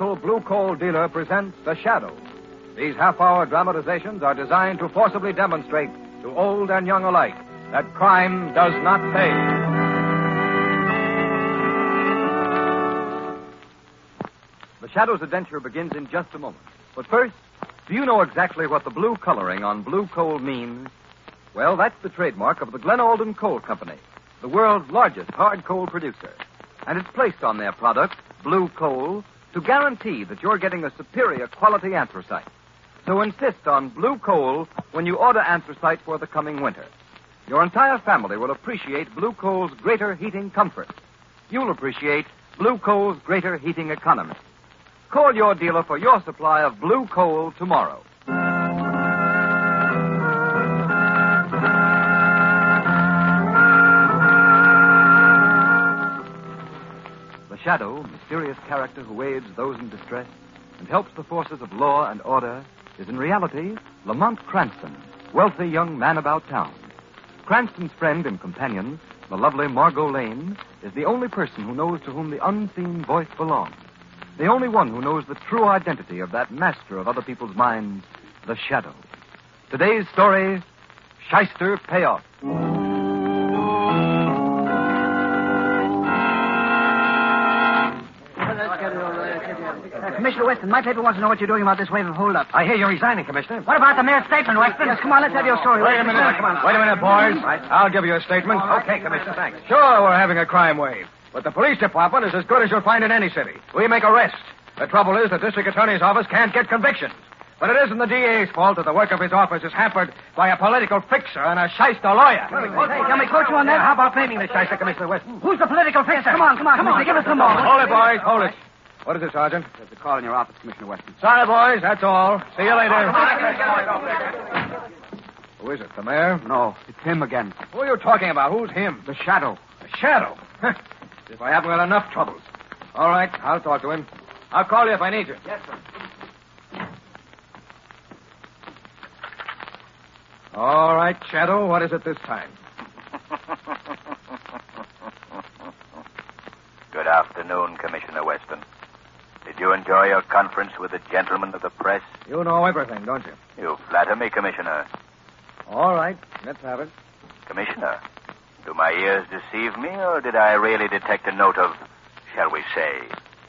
local blue coal dealer presents The Shadow. These half hour dramatizations are designed to forcibly demonstrate to old and young alike that crime does not pay. The Shadow's adventure begins in just a moment. But first, do you know exactly what the blue coloring on blue coal means? Well, that's the trademark of the Glen Alden Coal Company, the world's largest hard coal producer. And it's placed on their product, blue coal, to guarantee that you're getting a superior quality anthracite. So insist on blue coal when you order anthracite for the coming winter. Your entire family will appreciate blue coal's greater heating comfort. You'll appreciate blue coal's greater heating economy. Call your dealer for your supply of blue coal tomorrow. Shadow, mysterious character who aids those in distress and helps the forces of law and order, is in reality Lamont Cranston, wealthy young man about town. Cranston's friend and companion, the lovely Margot Lane, is the only person who knows to whom the unseen voice belongs. The only one who knows the true identity of that master of other people's minds, the Shadow. Today's story, Shyster Payoff. Commissioner Weston, my paper wants to know what you're doing about this wave of holdup. I hear you're resigning, Commissioner. What about the mayor's statement, Weston? Yes, come on, let's have your story. Wait a minute. Come on. Wait a minute, boys. I'll give you a statement. Okay, Commissioner, thanks. Sure, we're having a crime wave. But the police department is as good as you'll find in any city. We make arrests. The trouble is the district attorney's office can't get convictions. But it isn't the DA's fault that the work of his office is hampered by a political fixer and a shyster lawyer. Hey, can we quote you on that? How about blaming the shyster, Commissioner Weston? Who's the political fixer? Come on, come on, come on. Give us a moment. Hold it, boys. Hold it. What is it, Sergeant? There's a call in your office, Commissioner Weston. Sorry, boys. That's all. See you later. Who is it, the mayor? No, it's him again. Who are you talking about? Who's him? The shadow. The shadow. if I haven't got enough troubles. All right, I'll talk to him. I'll call you if I need you. Yes, sir. All right, Shadow. What is it this time? Good afternoon, Commissioner Weston. Did you enjoy your conference with the gentlemen of the press? You know everything, don't you? You flatter me, Commissioner. All right, let's have it. Commissioner, do my ears deceive me, or did I really detect a note of, shall we say,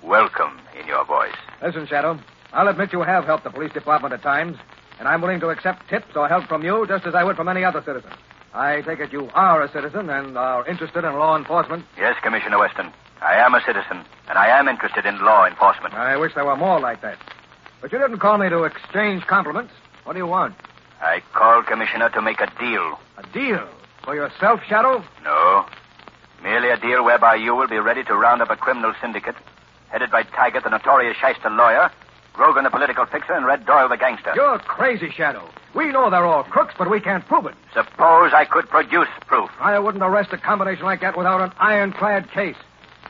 welcome in your voice? Listen, Shadow. I'll admit you have helped the police department at times, and I'm willing to accept tips or help from you just as I would from any other citizen. I take it you are a citizen and are interested in law enforcement. Yes, Commissioner Weston. I am a citizen, and I am interested in law enforcement. I wish there were more like that. But you didn't call me to exchange compliments. What do you want? I called, Commissioner, to make a deal. A deal? For yourself, Shadow? No. Merely a deal whereby you will be ready to round up a criminal syndicate headed by Taggart, the notorious shyster lawyer, Grogan, the political fixer, and Red Doyle, the gangster. You're crazy, Shadow. We know they're all crooks, but we can't prove it. Suppose I could produce proof. I wouldn't arrest a combination like that without an ironclad case.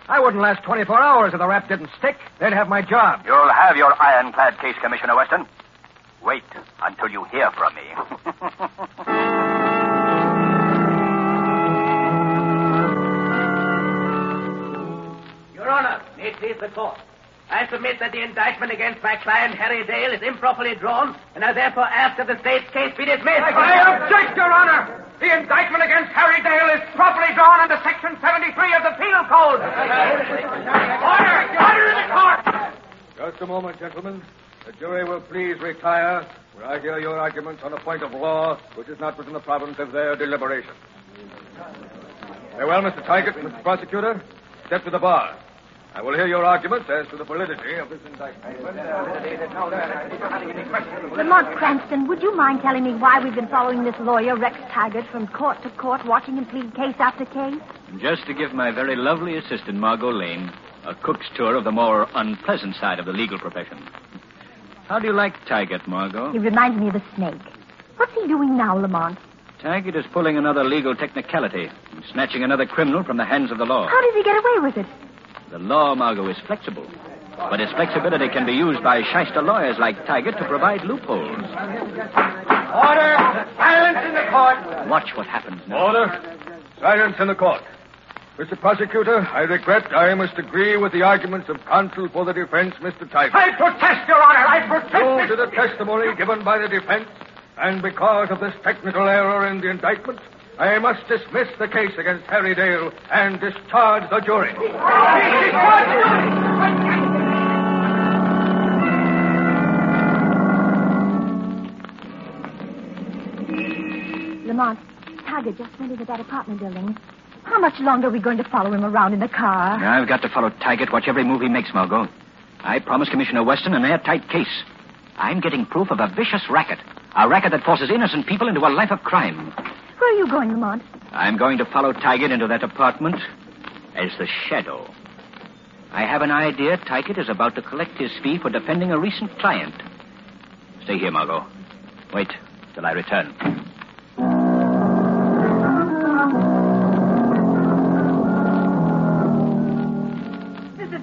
I wouldn't last 24 hours if the rap didn't stick. They'd have my job. You'll have your ironclad case, Commissioner Weston. Wait until you hear from me. Your Honor, it is the court. I submit that the indictment against my client Harry Dale is improperly drawn, and I therefore ask that the state's case be dismissed. I object, Your Honor. The indictment against Harry Dale is properly drawn under Section 73 of the Penal Code. Order! Order in the court! Just a moment, gentlemen. The jury will please retire, where I hear your arguments on a point of law which is not within the province of their deliberation. Very well, Mr. Taggart, Mr. Prosecutor, step to the bar. I will hear your arguments as to the validity of this indictment. Lamont Cranston, would you mind telling me why we've been following this lawyer, Rex Taggart, from court to court, watching him plead case after case? Just to give my very lovely assistant, Margot Lane, a cook's tour of the more unpleasant side of the legal profession. How do you like Taggart, Margot? He reminds me of a snake. What's he doing now, Lamont? Taggart is pulling another legal technicality snatching another criminal from the hands of the law. How does he get away with it? The law, Margot, is flexible. But its flexibility can be used by shyster lawyers like Taggart to provide loopholes. Order! Silence in the court! Watch what happens now. Order! Silence in the court. Mr. Prosecutor, I regret I must agree with the arguments of counsel for the defense, Mr. Taggart. I protest, Your Honor. I protest. Due to the testimony given by the defense, and because of this technical error in the indictment, I must dismiss the case against Harry Dale and discharge the jury. Lamont, Taggart just went into that apartment building. How much longer are we going to follow him around in the car? I've got to follow Taggart, watch every move he makes, Margot. I promised Commissioner Weston an airtight case. I'm getting proof of a vicious racket. A racket that forces innocent people into a life of crime. Where are you going, Lamont? I'm going to follow Taggart into that apartment as the shadow. I have an idea Taggart is about to collect his fee for defending a recent client. Stay here, Margot. Wait till I return.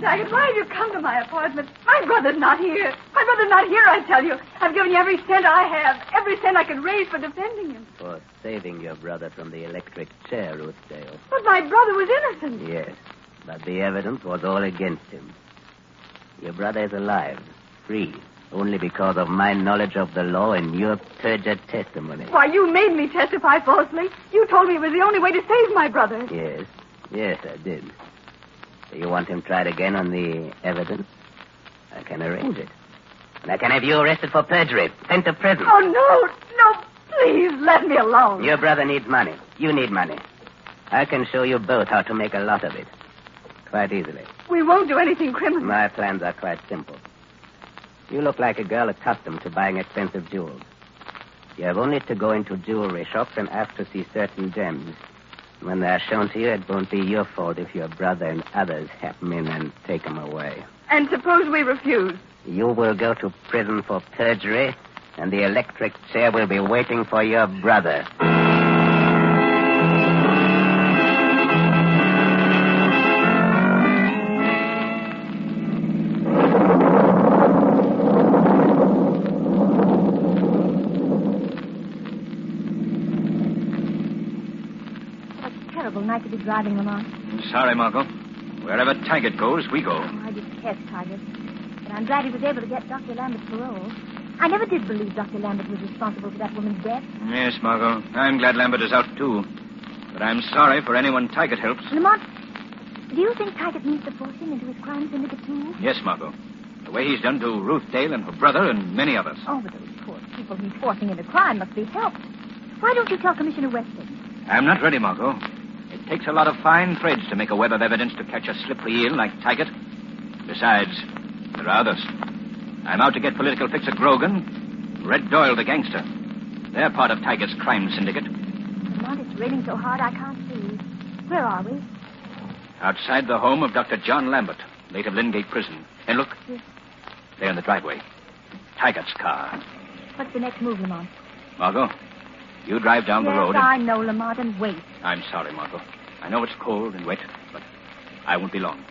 Why have you come to my apartment? My brother's not here. My brother's not here, I tell you. I've given you every cent I have, every cent I can raise for defending him. For saving your brother from the electric chair, Ruth Dale. But my brother was innocent. Yes, but the evidence was all against him. Your brother is alive, free, only because of my knowledge of the law and your perjured testimony. Why, you made me testify falsely. You told me it was the only way to save my brother. Yes, yes, I did. Do you want him tried again on the evidence? I can arrange it. And I can have you arrested for perjury, sent to prison. Oh, no, no, please let me alone. Your brother needs money. You need money. I can show you both how to make a lot of it. Quite easily. We won't do anything criminal. My plans are quite simple. You look like a girl accustomed to buying expensive jewels. You have only to go into jewelry shops and ask to see certain gems. When they are shown to you, it won't be your fault if your brother and others happen in and take them away. And suppose we refuse. You will go to prison for perjury, and the electric chair will be waiting for your brother. Driving, Lamont. Sorry, Margot. Wherever Taggart goes, we go. Oh, I detest Taggart. But I'm glad he was able to get Dr. Lambert's parole. I never did believe Dr. Lambert was responsible for that woman's death. Yes, Margot. I'm glad Lambert is out, too. But I'm sorry for anyone Taggart helps. Lamont, do you think Taggart means to force him into his crime syndicate, too? Yes, Margot. The way he's done to Ruth Dale and her brother and many others. Oh, but those poor people he's forcing into crime must be helped. Why don't you tell Commissioner Weston? I'm not ready, Margot. It takes a lot of fine threads to make a web of evidence to catch a slippery eel like Taggart. Besides, there are others. I'm out to get political fixer Grogan, Red Doyle, the gangster. They're part of Taggart's crime syndicate. Lamont, it's raining so hard I can't see. Where are we? Outside the home of Dr. John Lambert, late of Lingate Prison. And look, Yes. there in the driveway. Taggart's car. What's the next move, Lamont? Margot, you drive down the road. and- I know, Lamont, and wait. I'm sorry, Margot. I know it's cold and wet, but I won't be long.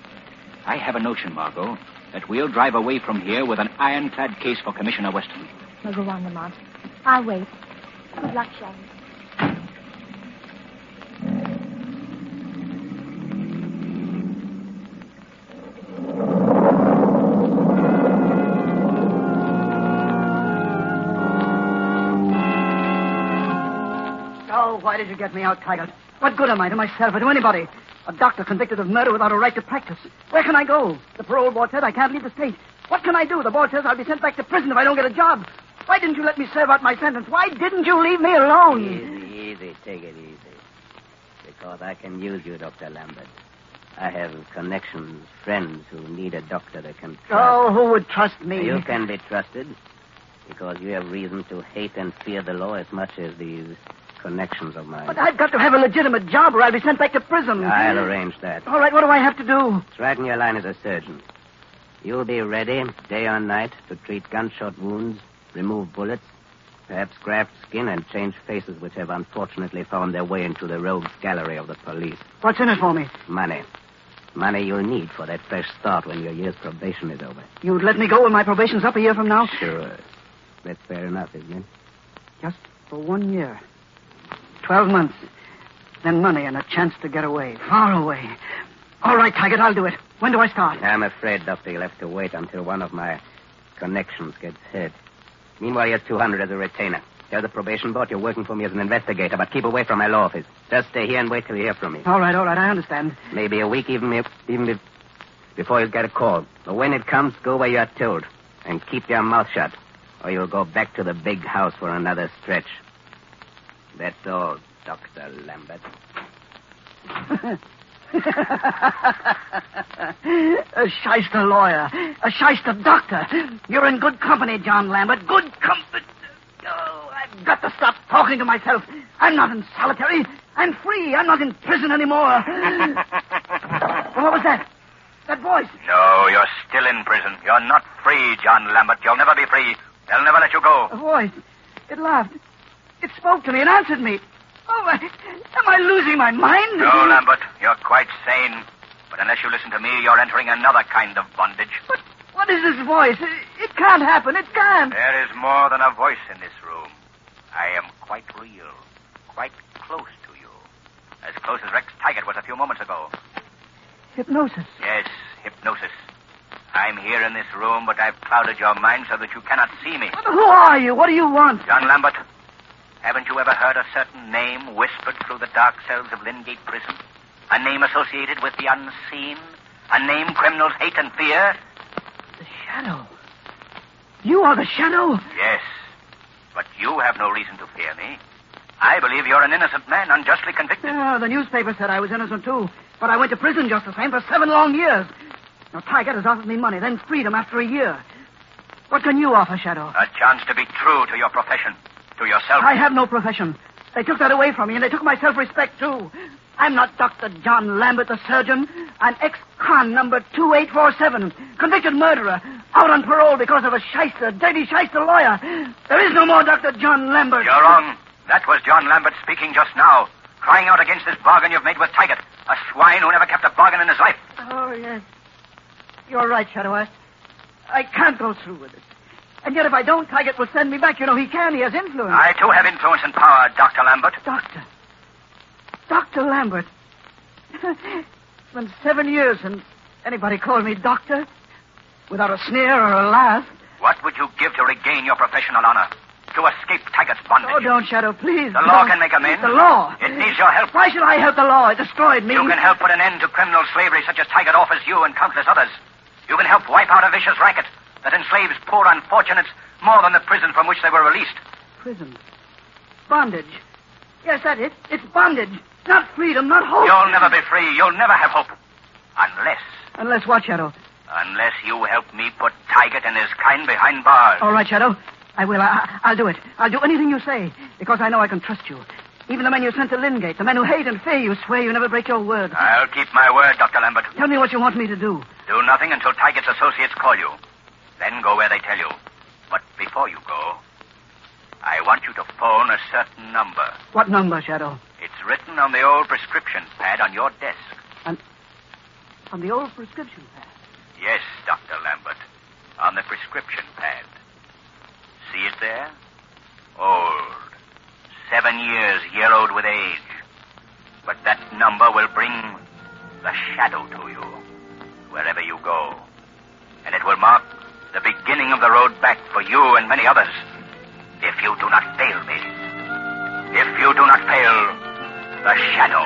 I have a notion, Margot, that we'll drive away from here with an ironclad case for Commissioner Weston. Well, go on, Lamont. I'll wait. Good luck, Shaggy. Why did you get me out, Taggart? What good am I to myself or to anybody? A doctor convicted of murder without a right to practice. Where can I go? The parole board said I can't leave the state. What can I do? The board says I'll be sent back to prison if I don't get a job. Why didn't you let me serve out my sentence? Why didn't you leave me alone? Easy, easy. Take it easy. Because I can use you, Dr. Lambert. I have connections, friends who need a doctor that can trust. Oh, who would trust me? You can be trusted because you have reason to hate and fear the law as much as these connections of mine. But I've got to have a legitimate job or I'll be sent back to prison. I'll arrange that. All right, what do I have to do? In your line as a surgeon. You'll be ready, day or night, to treat gunshot wounds, remove bullets, perhaps graft skin, and change faces which have unfortunately found their way into the rogues gallery of the police. What's in it for me? Money. Money you'll need for that fresh start when your year's probation is over. You'd let me go when my probation's up a year from now? Sure. That's fair enough, isn't it? Just for one year. Twelve months. then money and a chance to get away, far away. All right, Taggart, I'll do it. When do I start? I'm afraid, Doctor, you'll have to wait until one of my connections gets hit. Meanwhile, here's 200 as a retainer. Tell the probation board you're working for me as an investigator, but keep away from my law office. Just stay here and wait till you hear from me. All right, all right, I understand. Maybe a week, even if, even if, before you get a call. But when it comes, go where you're told. And keep your mouth shut, or you'll go back to the big house for another stretch. That's all, Dr. Lambert. a shyster lawyer. A shyster doctor. You're in good company, John Lambert. Good company. Oh, I've got to stop talking to myself. I'm not in solitary. I'm free. I'm not in prison anymore. what was that? That voice. No, you're still in prison. You're not free, John Lambert. You'll never be free. They'll never let you go. A voice. It laughed. It spoke to me. and answered me. Oh, I, am I losing my mind? No, Lambert. You're quite sane. But unless you listen to me, you're entering another kind of bondage. But what is this voice? It, it can't happen. It can't. There is more than a voice in this room. I am quite real. Quite close to you. As close as Rex Taggart was a few moments ago. Hypnosis. Yes, hypnosis. I'm here in this room, but I've clouded your mind so that you cannot see me. But who are you? What do you want? John Lambert, haven't you ever heard a certain name whispered through the dark cells of Lingate Prison? A name associated with the unseen? A name criminals hate and fear? The shadow. You are the shadow? Yes. But you have no reason to fear me. I believe you're an innocent man, unjustly convicted. Yeah, the newspaper said I was innocent, too. But I went to prison just the same for seven long years. Now, Taggart has offered me money, then freedom after a year. What can you offer, Shadow? A chance to be true to your profession, to yourself. I have no profession. They took that away from me, and they took my self-respect, too. I'm not Dr. John Lambert, the surgeon. I'm ex-con number 2847, convicted murderer, out on parole because of a shyster, dirty shyster lawyer. There is no more Dr. John Lambert. You're wrong. That was John Lambert speaking just now, crying out against this bargain you've made with Taggart, a swine who never kept a bargain in his life. Oh, yes. You're right, Shadow. I, I can't go through with it. And yet, if I don't, Taggart will send me back. You know, he can. He has influence. I, too, have influence and power, Dr. Lambert. Doctor. Dr. Lambert. it's been seven years and anybody called me doctor? Without a sneer or a laugh. What would you give to regain your professional honor? To escape Taggart's bondage? Oh, don't, Shadow, please. The law don't. can make amends. The law. It needs your help. Why should I help the law? It destroyed me. You can help put an end to criminal slavery such as Taggart offers you and countless others. You can help wipe out a vicious racket that enslaves poor unfortunates more than the prison from which they were released. Prison. Bondage. Yes, that's it. It's bondage. Not freedom, not hope. You'll never be free. You'll never have hope. Unless, Unless what, Shadow? unless you help me put Taggart and his kind behind bars. All right, Shadow. I will. I, I'll do it. I'll do anything you say because I know I can trust you. Even the men you sent to Lingate, the men who hate and fear you, swear you never break your word. I'll keep my word, Dr. Lambert. Tell me what you want me to do. Do nothing until Taggart's associates call you. Then go where they tell you. But before you go, I want you to phone a certain number. What number, Shadow? It's written on the old prescription pad on your desk. On the old prescription pad. Yes, Dr. Lambert. On the prescription pad. See it there? Old. Seven years yellowed with age. But that number will bring the shadow to you wherever you go. And it will mark the beginning of the road back for you and many others. If you do not fail me. If you do not fail the shadow.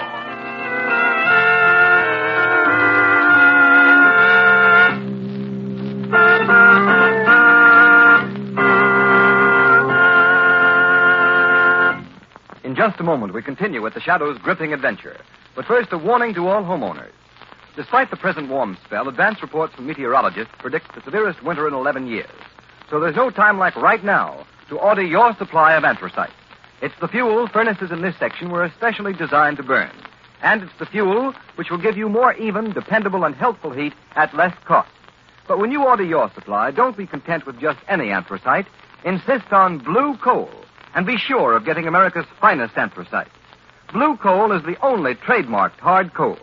In just a moment, we continue with the Shadow's gripping adventure. But first, a warning to all homeowners. Despite the present warm spell, advance reports from meteorologists predict the severest winter in 11 years. So there's no time like right now to order your supply of anthracite. It's the fuel furnaces in this section were especially designed to burn. And it's the fuel which will give you more even, dependable, and healthful heat at less cost. But when you order your supply, don't be content with just any anthracite. Insist on blue coal and be sure of getting America's finest anthracite. Blue coal is the only trademarked hard coal.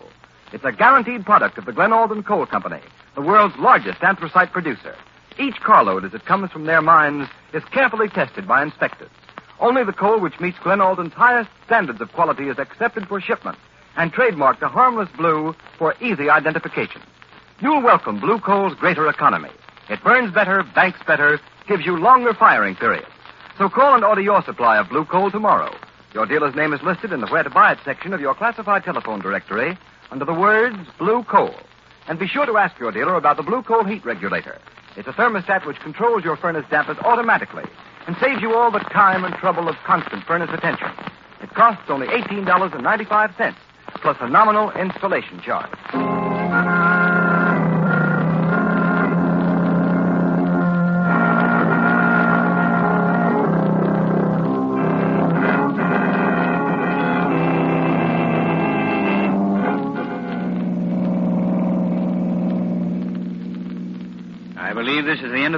It's a guaranteed product of the Glen Alden Coal Company, the world's largest anthracite producer. Each carload as it comes from their mines is carefully tested by inspectors. Only the coal which meets Glen Alden's highest standards of quality is accepted for shipment and trademarked a harmless blue for easy identification. You'll welcome Blue Coal's greater economy. It burns better, banks better, gives you longer firing periods. So call and order your supply of Blue Coal tomorrow. Your dealer's name is listed in the Where to Buy It section of your classified telephone directory under the words Blue Coal. And be sure to ask your dealer about the Blue Coal heat regulator. It's a thermostat which controls your furnace dampers automatically and saves you all the time and trouble of constant furnace attention. It costs only $18.95 plus a nominal installation charge.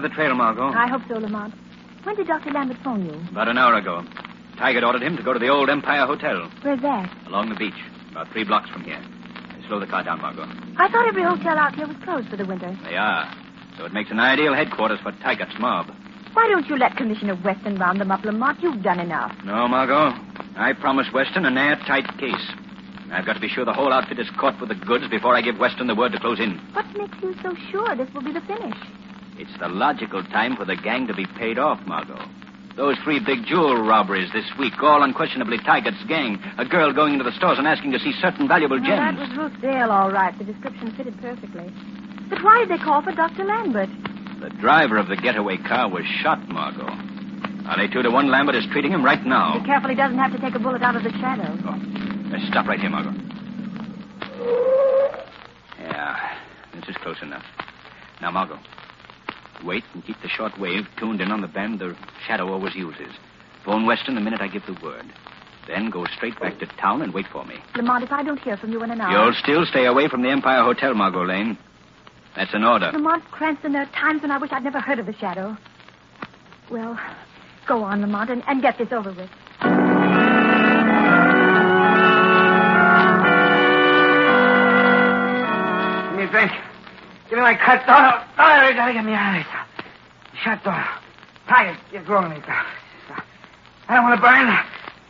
Of the trail, Margot. I hope so, Lamont. When did Dr. Lambert phone you? About an hour ago. Taggart ordered him to go to the old Empire Hotel Where's that? along the beach, about three blocks from here. Slow the car down, Margot. I thought every hotel out here was closed for the winter. They are. So it makes an ideal headquarters for Taggart's mob. Why don't you let Commissioner Weston round them up, Lamont? You've done enough. No, Margot. I promised Weston an airtight case. I've got to be sure the whole outfit is caught with the goods before I give Weston the word to close in. What makes you so sure this will be the finish? It's the logical time for the gang to be paid off, Margot. Those three big jewel robberies this week, all unquestionably Taggart's gang. A girl going into the stores and asking to see certain valuable Well, that was Ruth Dale, all right. The description fitted perfectly. But why did they call for Dr. Lambert? The driver of the getaway car was shot, Margot. I'll lay two to one Lambert is treating him right now. Be careful he doesn't have to take a bullet out of the shadow. Oh, let's stop right here, Margot. Yeah, this is close enough. Now, Margot, wait and keep the short wave tuned in on the band the shadow always uses. Phone Weston the minute I give the word. Then go straight back to town and wait for me. Lamont, if I don't hear from you in an hour. You'll still stay away from the Empire Hotel, Margot Lane. That's an order. Lamont Cranston, there are times when I wish I'd never heard of the shadow. Well, go on, Lamont, and, and get this over with. Give me my cut. Doyle. Doyle, you gotta get me out of here. Shut Doyle. Taggart, get going me. I don't want to burn.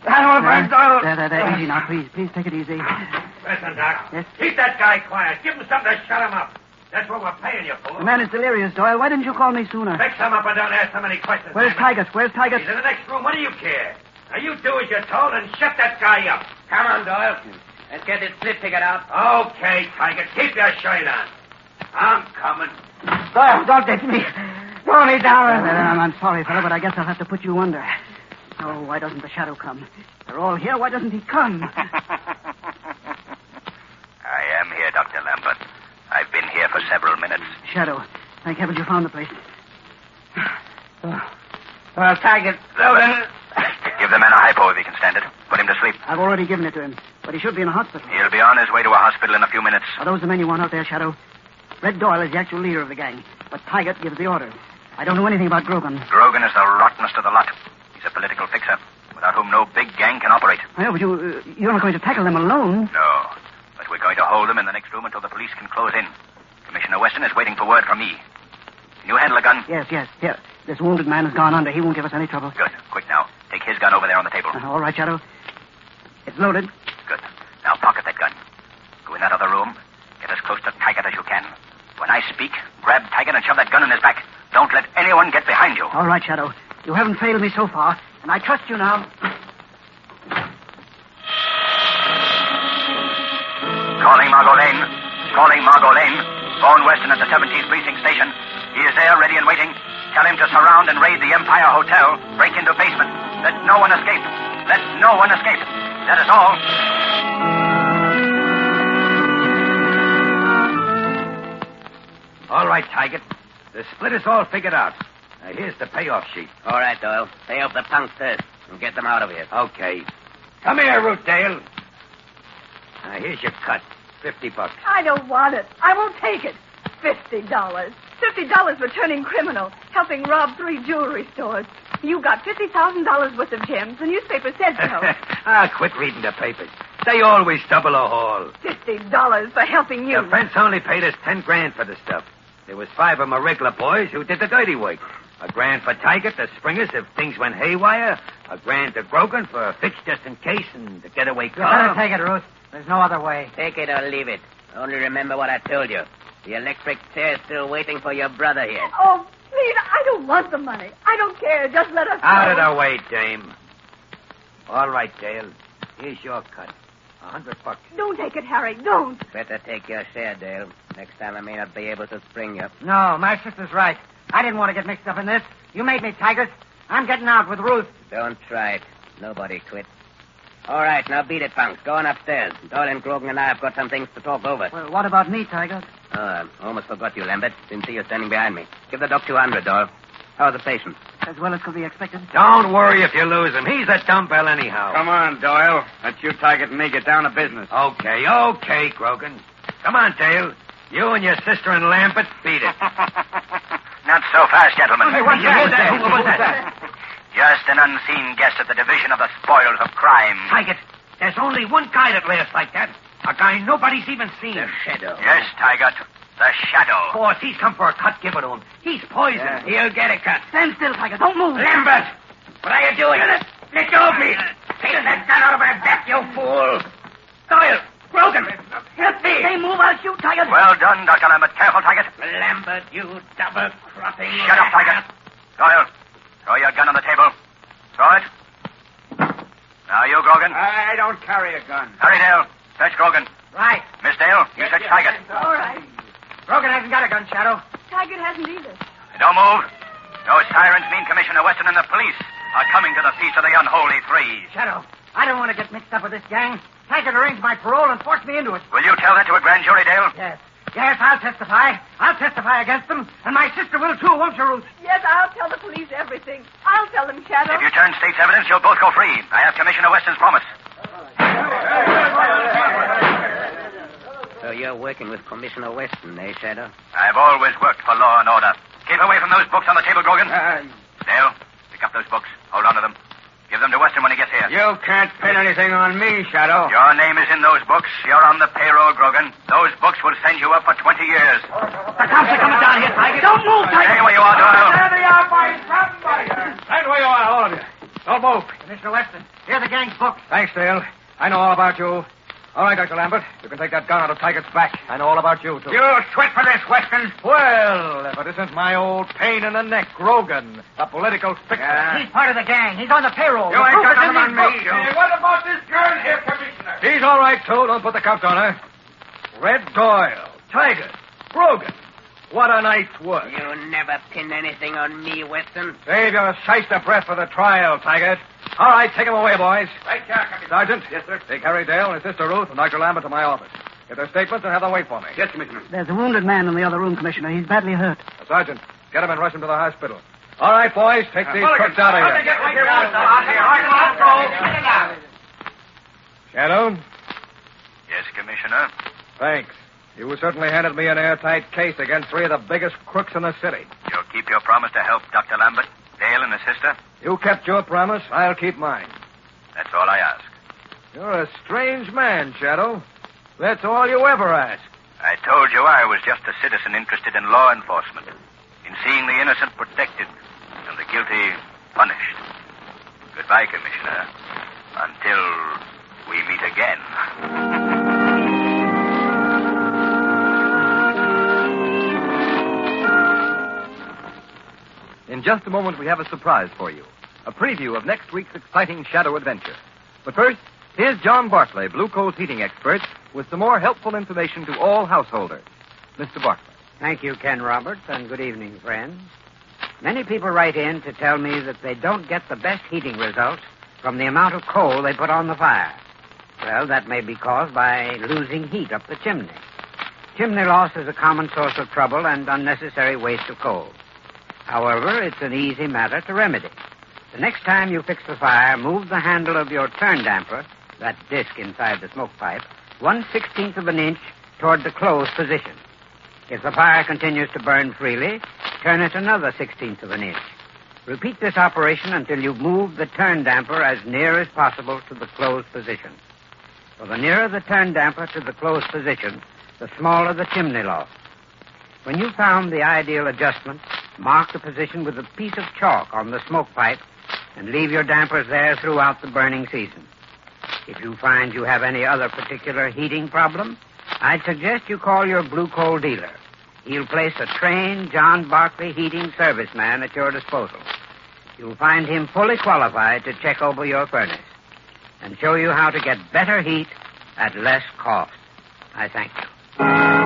I don't want to burn, Doyle. There, there, there. Easy now, please. Please take it easy. Listen, Doc. Yes? Keep that guy quiet. Give him something to shut him up. That's what we're paying you for. The man is delirious, Doyle. Why didn't you call me sooner? Fix him up and don't ask so many questions. Where's Simon. Taggart? Where's Taggart? He's in the next room. What do you care? Now, you do as you're told and shut that guy up. Come on, Doyle. Let's get this split figured out. Okay, Taggart. Keep your shirt on. I'm coming. Doyle, don't ditch me. Throw me down. There, there, I'm, I'm sorry, fella, but I guess I'll have to put you under. Oh, why doesn't the shadow come? They're all here. Why doesn't he come? I am here, Dr. Lambert. I've been here for several minutes. shadow. Thank heaven you found the place. Well, Taggart, throw it. Give the man a hypo if he can stand it. Put him to sleep. I've already given it to him, but he should be in a hospital. He'll be on his way to a hospital in a few minutes. Are those the men you want out there, Shadow? Red Doyle is the actual leader of the gang, but Taggart gives the orders. I don't know anything about Grogan. Grogan is the rottenest of the lot. He's a political fixer, without whom no big gang can operate. Well, but you, uh, you're not going to tackle them alone. No, but we're going to hold them in the next room until the police can close in. Commissioner Weston is waiting for word from me. Can you handle a gun? Yes, yes. Here, this wounded man has gone under. He won't give us any trouble. Good. Quick now. Take his gun over there on the table. Uh, all right, Shadow. It's loaded. Good. Now pocket that gun. Go in that other room. Get as close to Taggart as you can. When I speak, grab and shove that gun in his back. Don't let anyone get behind you. All right, Shadow. You haven't failed me so far, and I trust you now. Calling Margot Lane. Calling Margot Lane. Phone Weston at the 17th Precinct Station. He is there, ready and waiting. Tell him to surround and raid the Empire Hotel. Break into basement. Let no one escape. Let no one escape. That is all. All right, Tiger. The split is all figured out. Now, here's the payoff sheet. All right, Doyle. Pay off the punks first and get them out of here. Okay. Come here, Ruth Dale. Now, here's your cut. Fifty bucks. I don't want it. I won't take it. Fifty dollars. Fifty dollars for turning criminal, helping rob three jewelry stores. You got fifty thousand dollars worth of gems. The newspaper said so. ah, quit reading the papers. They always double a haul. Fifty dollars for helping you. The fence only paid us ten grand for the stuff. There was five of my regular boys who did the dirty work. A grand for Taggart the Springers if things went haywire. A grand to Grogan for a fix just in case and the getaway car. You better take it, Ruth. There's no other way. Take it or leave it. Only remember what I told you. The electric chair's still waiting for your brother here. Oh, please, I don't want the money. I don't care. Just let us Out go. of the way, dame. All right, Dale. Here's your cut. A hundred bucks. Don't take it, Harry. Don't. Better take your share, Dale. Next time I may not be able to spring you. No, my sister's right. I didn't want to get mixed up in this. You made me, Taggart. I'm getting out with Ruth. Don't try it. Nobody quit. All right, now beat it, punks. Go on upstairs. Doyle and Grogan and I have got some things to talk over. Well, what about me, Taggart? Oh, ah, I almost forgot you, Lambert. Didn't see you standing behind me. Give the doc 200, Doyle. How are the patients? As well as could be expected. Don't worry if you lose him. He's a dumbbell anyhow. Come on, Doyle. Let you, Taggart, and me get down to business. Okay, okay, Grogan. Come on, Dale. You and your sister and Lambert beat it. Not so fast, gentlemen. Hey, what's that? Who's that? Who was that? Just an unseen guest at the division of the spoils of crime. Taggart, there's only one guy that laughs like that. A guy nobody's even seen. The shadow. Yes, Taggart. The shadow. Boss, he's come for a cut. Give it to him. He's poisoned. He'll get a cut. Stand still, Taggart. Don't move. Lambert! What are you doing? Let go of me! Take that gun out of my back, you fool! Doyle! Grogan! Help me! They move, I'll shoot, Taggart. Well done, Dr. Lambert. Careful, Taggart. Lambert, you double-crossing... Shut up, Taggart. Doyle, throw your gun on the table. Throw it. Now you, Grogan. I don't carry a gun. Hurry, Dale. Search Grogan. Right. Miss Dale, you search Taggart. All right. Grogan hasn't got a gun, Shadow. Taggart hasn't either. Don't move. Those sirens mean Commissioner Weston and the police are coming to the feast of the unholy three. Shadow, I don't want to get mixed up with this gang. Taggart arranged my parole and forced me into it. Will you tell that to a grand jury, Dale? Yes. Yes, I'll testify. I'll testify against them. And my sister will, too, won't you, Ruth? Yes, I'll tell the police everything. I'll tell them, Shadow. If you turn state's evidence, you'll both go free. I have Commissioner Weston's promise. So you're working with Commissioner Weston, eh, Shadow? I've always worked for law and order. Keep away from those books on the table, Grogan. Dale, pick up those books. Hold on to them. Give them to Weston when he gets here. You can't pin anything on me, Shadow. Your name is in those books. You're on the payroll, Grogan. Those books will send you up for 20 years. The cops are coming down here, Taggart. Don't move, Taggart. Stay where you are, Doyle. Stand where you are, all of you. Don't move. Commissioner Weston, here's the gang's book. Thanks, Dale. I know all about you. All right, Dr. Lambert. You can take that gun out of Taggart's back. I know all about you, too. You sweat for this, Weston. Well, if it isn't my old pain in the neck, Grogan, the political fixer. He's part of the gang. He's on the payroll. You The ain't proof got is in nothing on me, books. you. what about this girl here, Commissioner? He's all right, too. Don't put the cuffs on her. Red Doyle, Taggart, Grogan. What a night's work. You never pin anything on me, Weston. Save your shyster breath for the trial, Taggart. All right, take him away, boys. Right here, Commissioner. Sergeant. Yes, sir. Take Harry Dale and his sister Ruth and Dr. Lambert to my office. Get their statements and have them wait for me. Yes, Commissioner. There's a wounded man in the other room, Commissioner. He's badly hurt. Uh, Sergeant, get him and rush him to the hospital. All right, boys, take these crooks out of here. Shadow, Yes, Commissioner. thanks. You certainly handed me an airtight case against three of the biggest crooks in the city. You'll keep your promise to help Dr. Lambert, Dale, and his sister? You kept your promise, I'll keep mine. That's all I ask. You're a strange man, Shadow. That's all you ever ask. I told you I was just a citizen interested in law enforcement, in seeing the innocent protected and the guilty punished. Goodbye, Commissioner. Until we meet again. In just a moment, we have a surprise for you. A preview of next week's exciting shadow adventure. But first, here's John Barclay, Blue Coal's heating expert, with some more helpful information to all householders. Mr. Barclay. Thank you, Ken Roberts, and good evening, friends. Many people write in to tell me that they don't get the best heating results from the amount of coal they put on the fire. Well, that may be caused by losing heat up the chimney. Chimney loss is a common source of trouble and unnecessary waste of coal. However, it's an easy matter to remedy. The next time you fix the fire, move the handle of your turn damper, that disc inside the smoke pipe, one sixteenth of an inch toward the closed position. If the fire continues to burn freely, turn it another sixteenth of an inch. Repeat this operation until you've moved the turn damper as near as possible to the closed position. For the nearer the turn damper to the closed position, the smaller the chimney loss. When you've found the ideal adjustment, Mark the position with a piece of chalk on the smoke pipe and leave your dampers there throughout the burning season. If you find you have any other particular heating problem, I'd suggest you call your blue coal dealer. He'll place a trained John Barclay heating serviceman at your disposal. You'll find him fully qualified to check over your furnace and show you how to get better heat at less cost. I thank you.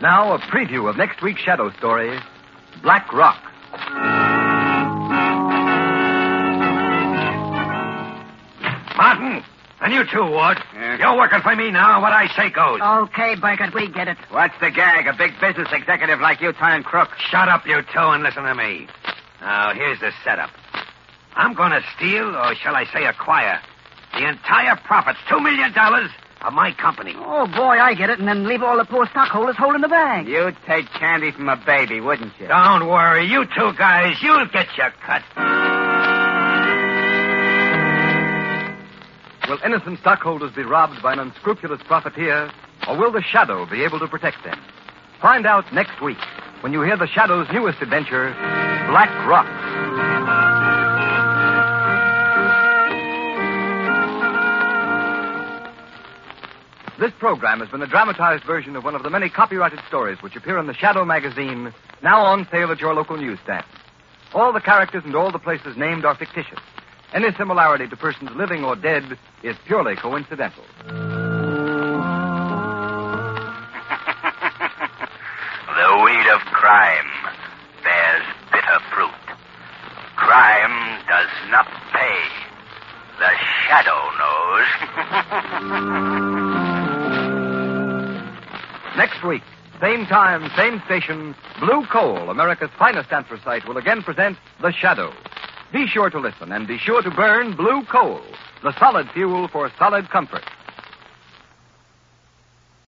Now, a preview of next week's Shadow story Black Rock. Martin, and you too, Ward. You're working for me now. And what I say goes. Okay, Burkett, we get it. What's the gag? A big business executive like you turning crook. Shut up, you two, and listen to me. Now, here's the setup. I'm going to steal, or shall I say acquire, the entire profits, $2 million of my company. Oh, boy, I get it, and then leave all the poor stockholders holding the bag. You'd take candy from a baby, wouldn't you? Don't worry. You two guys, you'll get your cut. Will innocent stockholders be robbed by an unscrupulous profiteer, or will the Shadow be able to protect them? Find out next week when you hear the Shadow's newest adventure, Black Rock. This program has been a dramatized version of one of the many copyrighted stories which appear in the Shadow magazine, now on sale at your local newsstand. All the characters and all the places named are fictitious. Any similarity to persons living or dead is purely coincidental. The weed of crime bears bitter fruit. Crime does not pay. The shadow knows. Next week, same time, same station, Blue Coal, America's finest anthracite, will again present The Shadow. Be sure to listen and be sure to burn Blue Coal, the solid fuel for solid comfort.